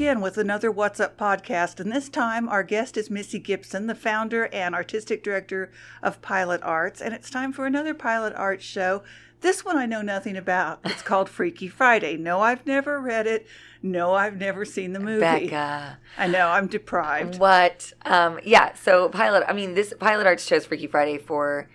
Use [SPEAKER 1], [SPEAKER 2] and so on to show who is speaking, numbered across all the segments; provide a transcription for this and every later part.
[SPEAKER 1] again with another What's Up podcast, and this time our guest is Missy Gipson, the founder and artistic director of Pilot Arts, and it's time for another Pilot Arts show. This one I know nothing about. It's called Freaky Friday. No, I've never read it. No, I've never seen the movie.
[SPEAKER 2] Becca.
[SPEAKER 1] I know, I'm deprived.
[SPEAKER 2] What? Um, yeah, so Pilot, I mean, this Pilot Arts chose Freaky Friday for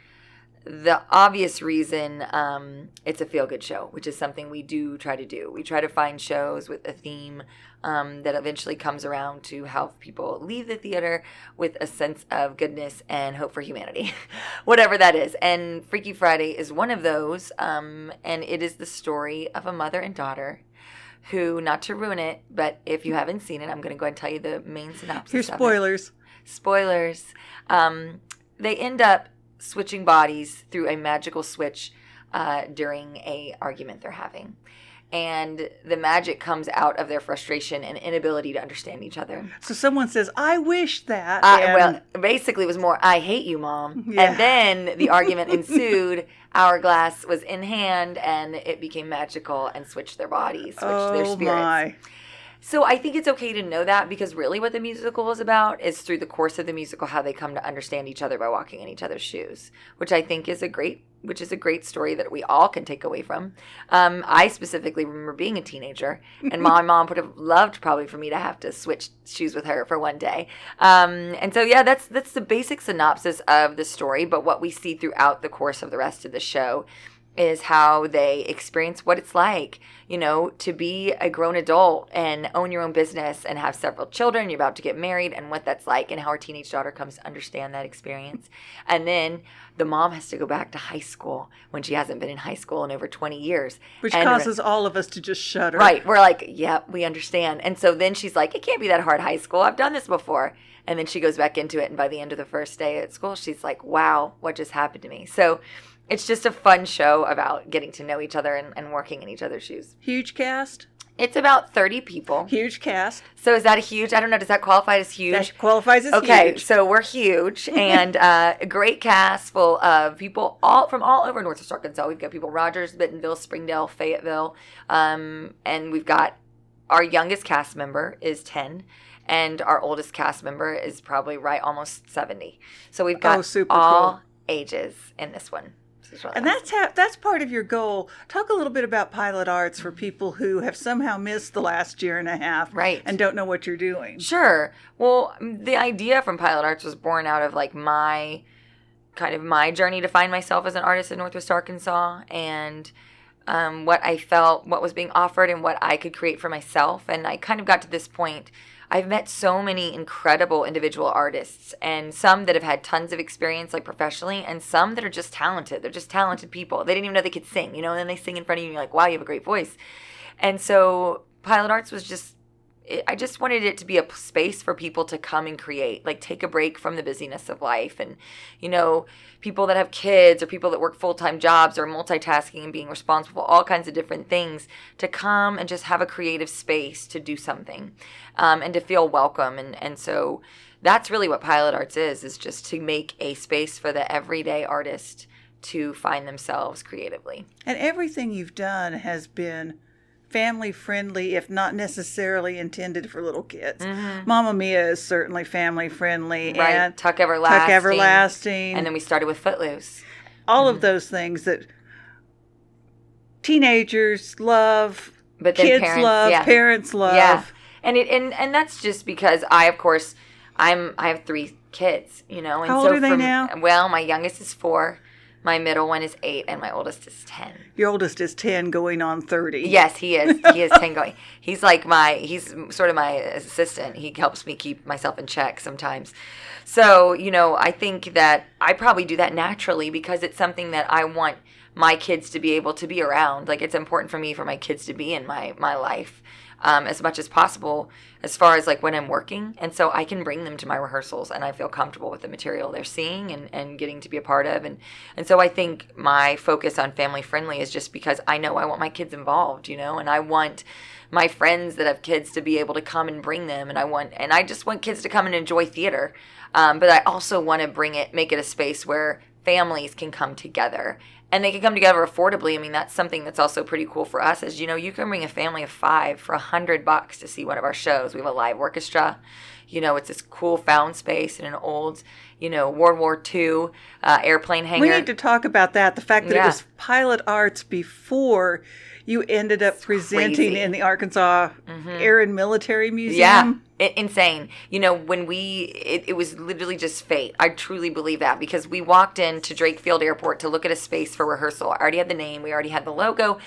[SPEAKER 2] the obvious reason um, it's a feel good show, which is something we do try to do. We try to find shows with a theme um, that eventually comes around to help people leave the theater with a sense of goodness and hope for humanity, whatever that is. And Freaky Friday is one of those, um, and it is the story of a mother and daughter. Who, not to ruin it, but if you haven't seen it, I'm going to go and tell you the main synopsis.
[SPEAKER 1] Here's spoilers.
[SPEAKER 2] Spoilers. Um, they end up switching bodies through a magical switch uh, during a argument they're having and the magic comes out of their frustration and inability to understand each other.
[SPEAKER 1] So someone says, "I wish that." And-
[SPEAKER 2] well, basically, it was more, "I hate you, mom,"
[SPEAKER 1] Yeah.
[SPEAKER 2] and then the argument ensued. Hourglass was in hand, and it became magical and switched their bodies, switched their
[SPEAKER 1] oh
[SPEAKER 2] spirits.
[SPEAKER 1] my!
[SPEAKER 2] So I think it's okay to know that because really what the musical is about is through the course of the musical how they come to understand each other by walking in each other's shoes, which I think is a great which is a great story that we all can take away from. Um, I specifically remember being a teenager, and my mom would have loved probably for me to have to switch shoes with her for one day. Um, and so yeah, that's that's the basic synopsis of the story. But what we see throughout the course of the rest of the show is how they experience what it's like, you know, to be a grown adult and own your own business and have several children. You're about to get married and what that's like, and how our teenage daughter comes to understand that experience. And then the mom has to go back to high school when she hasn't been in high school in over 20 years.
[SPEAKER 1] Which
[SPEAKER 2] And-
[SPEAKER 1] causes all of us to just shudder.
[SPEAKER 2] Right. We're like, yep, we understand. And so then she's like, it can't be that hard high school. I've done this before. And then she goes back into it. And by the end of the first day at school, she's like, wow, what just happened to me? So it's just a fun show about getting to know each other and, and working in each other's shoes.
[SPEAKER 1] Huge cast.
[SPEAKER 2] It's about 30 people.
[SPEAKER 1] Huge cast.
[SPEAKER 2] So is that a huge? I don't know. Does that qualify as huge?
[SPEAKER 1] That qualifies as
[SPEAKER 2] Okay,
[SPEAKER 1] huge.
[SPEAKER 2] so we're huge and uh, a great cast full of people all from all over Northwest Arkansas. We've got people Rogers, Bentonville, Springdale, Fayetteville, um, and we've got our youngest cast member is ten, and our oldest cast member is probably right almost seventy. So we've got
[SPEAKER 1] Oh,
[SPEAKER 2] all
[SPEAKER 1] cool.
[SPEAKER 2] ages in this one. This is really
[SPEAKER 1] And that's ha- that's part of your goal. Talk a little bit about pilot arts for people who have somehow missed the last year and a half,
[SPEAKER 2] Right.
[SPEAKER 1] and don't know what you're doing.
[SPEAKER 2] Sure. Well, the idea from Pilot Arts was born out of like my kind of my journey to find myself as an artist in Northwest Arkansas and um, what I felt, what was being offered, and what I could create for myself. And I kind of got to this point. I've met so many incredible individual artists, and some that have had tons of experience, like professionally, and some that are just talented. They're just talented people. They didn't even know they could sing, you know, and then they sing in front of you, and you're like, wow, you have a great voice. And so Pilot Arts was just it, I just wanted it to be a space for people to come and create, like take a break from the busyness of life. And, you know, people that have kids or people that work full time jobs or multitasking and being responsible, for all kinds of different things, to come and just have a creative space to do something um, and to feel welcome. And, and so that's really what Pilot Arts is, is just to make a space for the everyday artist to find themselves creatively.
[SPEAKER 1] And everything you've done has been family friendly, if not necessarily intended for little kids. Mamma Mia is certainly family friendly,
[SPEAKER 2] Mm-hmm. Right.
[SPEAKER 1] and
[SPEAKER 2] Tuck Everlasting.
[SPEAKER 1] Tuck Everlasting,
[SPEAKER 2] And then we started with Footloose.
[SPEAKER 1] all
[SPEAKER 2] Mm-hmm.
[SPEAKER 1] of those things that teenagers love,
[SPEAKER 2] But
[SPEAKER 1] kids
[SPEAKER 2] parents,
[SPEAKER 1] love,
[SPEAKER 2] yeah.
[SPEAKER 1] parents love.
[SPEAKER 2] Yeah, and it and and that's just because I, of course, I'm I have three kids, you know. And
[SPEAKER 1] How old
[SPEAKER 2] so
[SPEAKER 1] are they
[SPEAKER 2] from-
[SPEAKER 1] now?
[SPEAKER 2] Well, my youngest is four, my middle one is eight, and my oldest is ten.
[SPEAKER 1] Your oldest is 10 going on 30.
[SPEAKER 2] Yes, he is. He is ten going. He's like my he's sort of my assistant. He helps me keep myself in check sometimes. So, you know, I think that I probably do that naturally because it's something that I want my kids to be able to be around. Like it's important for me for my kids to be in my my life. Um, as much as possible as far as like when I'm working. And so I can bring them to my rehearsals and I feel comfortable with the material they're seeing and, and getting to be a part of. And, and so I think my focus on family friendly is just because I know I want my kids involved, you know, and I want my friends that have kids to be able to come and bring them. And I want, and I just want kids to come and enjoy theater. Um, but I also want to bring it, make it a space where families can come together and they can come together affordably. I mean, that's something that's also pretty cool for us. Is you know, you can bring a family of five for a hundred bucks to see one of our shows. We have a live orchestra. You know, it's this cool found space in an old, you know, World War II uh, airplane hangar.
[SPEAKER 1] We need to talk about that. The fact that
[SPEAKER 2] Yeah.
[SPEAKER 1] it was Pilot Arts before you ended up presenting
[SPEAKER 2] crazy.
[SPEAKER 1] in the Arkansas mm-hmm. Air and Military Museum.
[SPEAKER 2] Yeah, I- insane. You know, when we, it, it was literally just fate. I truly believe that because we walked into Drake Field Airport to look at a space for rehearsal. I already had the name, we already had the logo,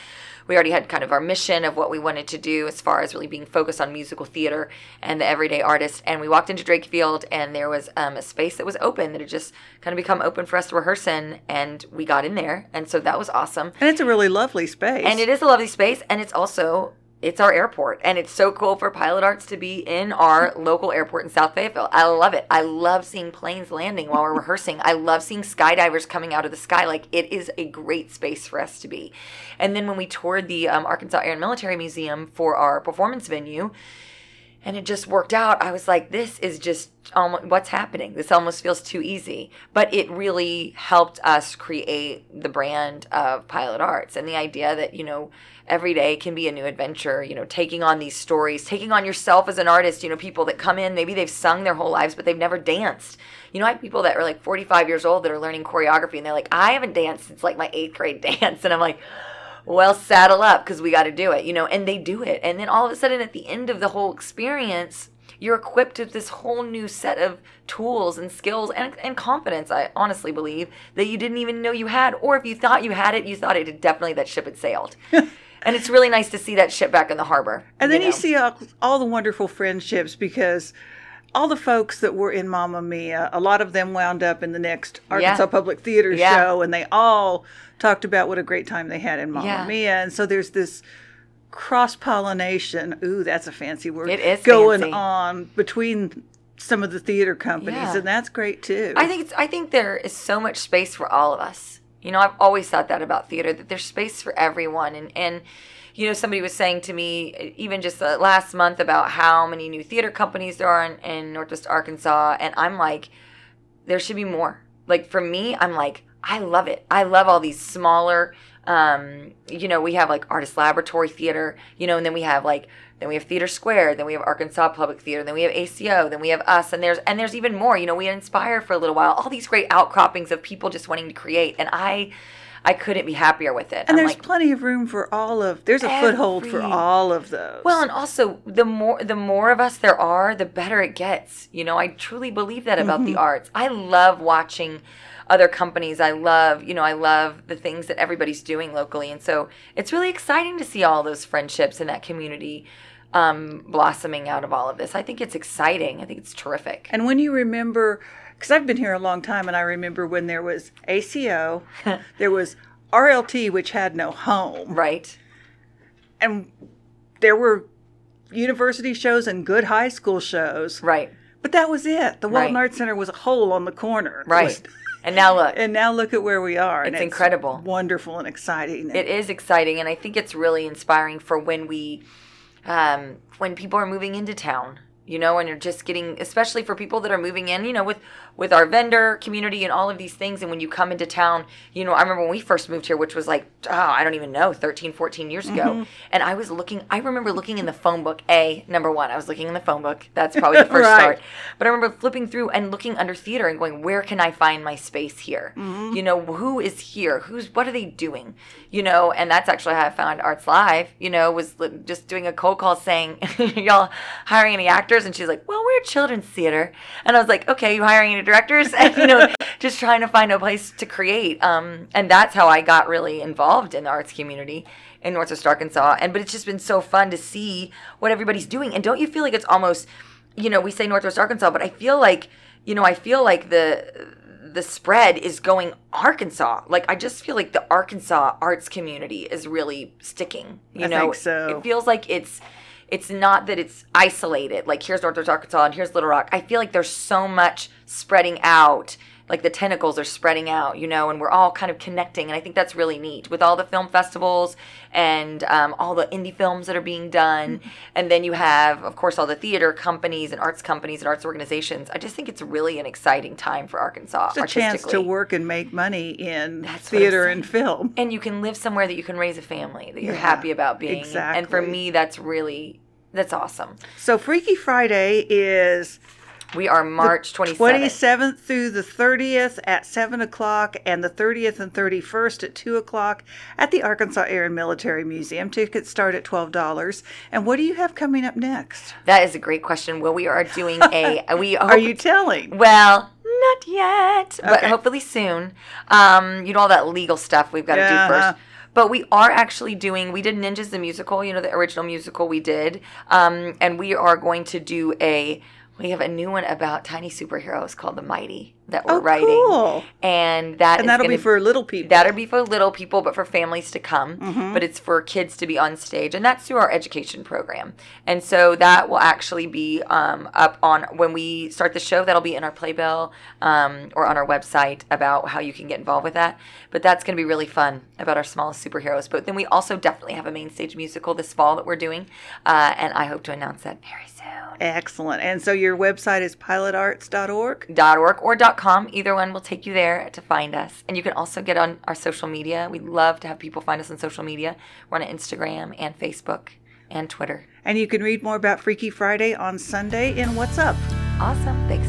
[SPEAKER 2] we already had kind of our mission of what we wanted to do as far as really being focused on musical theater and the everyday artist. And we walked into Drake Field and there was um, a space that was open that had just kind of become open for us to rehearse in. And we got in there. And so that was awesome.
[SPEAKER 1] And it's a really lovely space.
[SPEAKER 2] And it is a lovely space, and it's also it's our airport, and it's so cool for Pilot Arts to be in our local airport in South Fayetteville. I love it. I love seeing planes landing while we're rehearsing. I love seeing skydivers coming out of the sky. Like it is a great space for us to be. And then when we toured the um, Arkansas Air and Military Museum for our performance venue, and it just worked out. I was like, this is just almost what's happening. This almost feels too easy. But it really helped us create the brand of Pilot Arts and the idea that, you know, every day can be a new adventure, you know, taking on these stories, taking on yourself as an artist, you know, people that come in, maybe they've sung their whole lives, but they've never danced. You know, I have people that are like 45 years old that are learning choreography and they're like, I haven't danced since like my eighth grade dance. And I'm like, well, saddle up because we got to do it, you know, and they do it. And then all of a sudden, at the end of the whole experience, you're equipped with this whole new set of tools and skills and, and confidence, I honestly believe, that you didn't even know you had. Or if you thought you had it, you thought it had definitely that ship had sailed. and it's really nice to see that ship back in the harbor.
[SPEAKER 1] And then you,
[SPEAKER 2] know?
[SPEAKER 1] see all, all the wonderful friendships because all the folks that were in Mamma Mia, a lot of them wound up in the next Arkansas Public Theater
[SPEAKER 2] Yeah.
[SPEAKER 1] show, and they all talked about what a great time they had in Mamma
[SPEAKER 2] Yeah.
[SPEAKER 1] Mia. And so there's this cross pollination. Ooh, that's a fancy word.
[SPEAKER 2] It is
[SPEAKER 1] going
[SPEAKER 2] fancy.
[SPEAKER 1] on between some of the theater companies,
[SPEAKER 2] Yeah.
[SPEAKER 1] and that's great too.
[SPEAKER 2] I think it's, I think there is so much space for all of us. You know, I've always thought that about theater that there's space for everyone and and you know, somebody was saying to me even just uh, last month about how many new theater companies there are in, in Northwest Arkansas and I'm like there should be more. Like for me, I'm like I love it. I love all these smaller um you know, we have like Artist Laboratory Theater, you know, and then we have like then we have Theater Square, then we have Arkansas Public Theater, then we have ACO, then we have us, and there's and there's even more. You know, we inspire for a little while. All these great outcroppings of people just wanting to create, and I, I couldn't be happier with it.
[SPEAKER 1] and
[SPEAKER 2] I'm
[SPEAKER 1] there's
[SPEAKER 2] like,
[SPEAKER 1] plenty of room for all of. There's a foothold for all of those.
[SPEAKER 2] well, and also the more the more of us there are, the better it gets. You know, I truly believe that about the arts. I love watching other companies. I love, you know, I love the things that everybody's doing locally, and so it's really exciting to see all those friendships and that community um, blossoming out of all of this. I think it's exciting. I think it's terrific.
[SPEAKER 1] And when you remember, because I've been here a long time, and I remember when there was ACO, there was RLT, which had no home,
[SPEAKER 2] Right.
[SPEAKER 1] and there were university shows and good high school shows,
[SPEAKER 2] Right.
[SPEAKER 1] but that was it. The Walton
[SPEAKER 2] Right.
[SPEAKER 1] Arts Center was a hole on the corner,
[SPEAKER 2] Right.
[SPEAKER 1] was-
[SPEAKER 2] And now look.
[SPEAKER 1] and now look at where we are. and
[SPEAKER 2] It's incredible.
[SPEAKER 1] wonderful, and exciting.
[SPEAKER 2] It is exciting, and I think it's really inspiring for when we, um, when people are moving into town, you know, and you're just getting, especially for people that are moving in, you know, with with our vendor community and all of these things. And when you come into town, you know, I remember when we first moved here, which was like, oh, I don't even know, 13, 14 years ago. Mm-hmm. And I was looking, I remember looking in the phone book. A number one, I was looking in the phone book. That's probably the first
[SPEAKER 1] Right.
[SPEAKER 2] start. But I remember flipping through and looking under theater and going, where can I find my space here? Mm-hmm. You know, who is here? Who's what are they doing? You know, and that's actually how I found Arts Live. You know, was just doing a cold call saying, "Y'all hiring any actors?" And she's like, "Well, we're a children's theater." And I was like, "Okay, you hiring any directors?" And you know, just trying to find a place to create. Um, and that's how I got really involved in the arts community in Northwest Arkansas. And but it's just been so fun to see what everybody's doing. And don't you feel like it's almost you know, we say Northwest Arkansas, but I feel like, you know, I feel like the the spread is going Arkansas. Like I just feel like the Arkansas arts community is really sticking. You
[SPEAKER 1] I
[SPEAKER 2] know,
[SPEAKER 1] think so.
[SPEAKER 2] it feels like it's it's not that it's isolated. Like here's Northwest Arkansas and here's Little Rock. I feel like there's so much spreading out like the tentacles are spreading out, you know, and we're all kind of connecting. And I think that's really neat with all the film festivals and um, all the indie films that are being done. Mm-hmm. And then you have, of course, all the theater companies and arts companies and arts organizations. I just think it's really an exciting time for Arkansas.
[SPEAKER 1] It's a chance to work and make money in that's theater and film.
[SPEAKER 2] And you can live somewhere that you can raise a family that you're yeah, happy about being. Exactly. And for me, that's really that's awesome.
[SPEAKER 1] So Freaky Friday is
[SPEAKER 2] we are March 27th.
[SPEAKER 1] 27th through the 30th at 7 o'clock and the 30th and 31st at 2 o'clock at the Arkansas Air and Military Museum. Tickets start at $12. And what do you have coming up next?
[SPEAKER 2] That is a great question. Well, we are doing a. we
[SPEAKER 1] Are you telling?
[SPEAKER 2] Well, not yet, okay. but hopefully soon. Um, you know, all that legal stuff we've got to yeah. do first but we are actually doing we did ninjas the musical you know the original musical we did um, and we are going to do a we have a new one about tiny superheroes called The Mighty that we're oh, writing. Cool. And that
[SPEAKER 1] and that'll gonna, be for little people.
[SPEAKER 2] That'll be for little people, but for families to come. Mm-hmm. But it's for kids to be on stage, and that's through our education program. And so that will actually be um, up on when we start the show. That'll be in our playbill um, or on our website about how you can get involved with that. But that's going to be really fun about our smallest superheroes. But then we also definitely have a main stage musical this fall that we're doing, uh, and I hope to announce that very soon.
[SPEAKER 1] Excellent. And so your website is pilotarts.org?
[SPEAKER 2] .org or .com. Either one will take you there to find us. And you can also get on our social media. We love to have people find us on social media. We're on Instagram and Facebook and Twitter.
[SPEAKER 1] And you can read more about Freaky Friday on Sunday in What's Up.
[SPEAKER 2] Awesome. Thanks.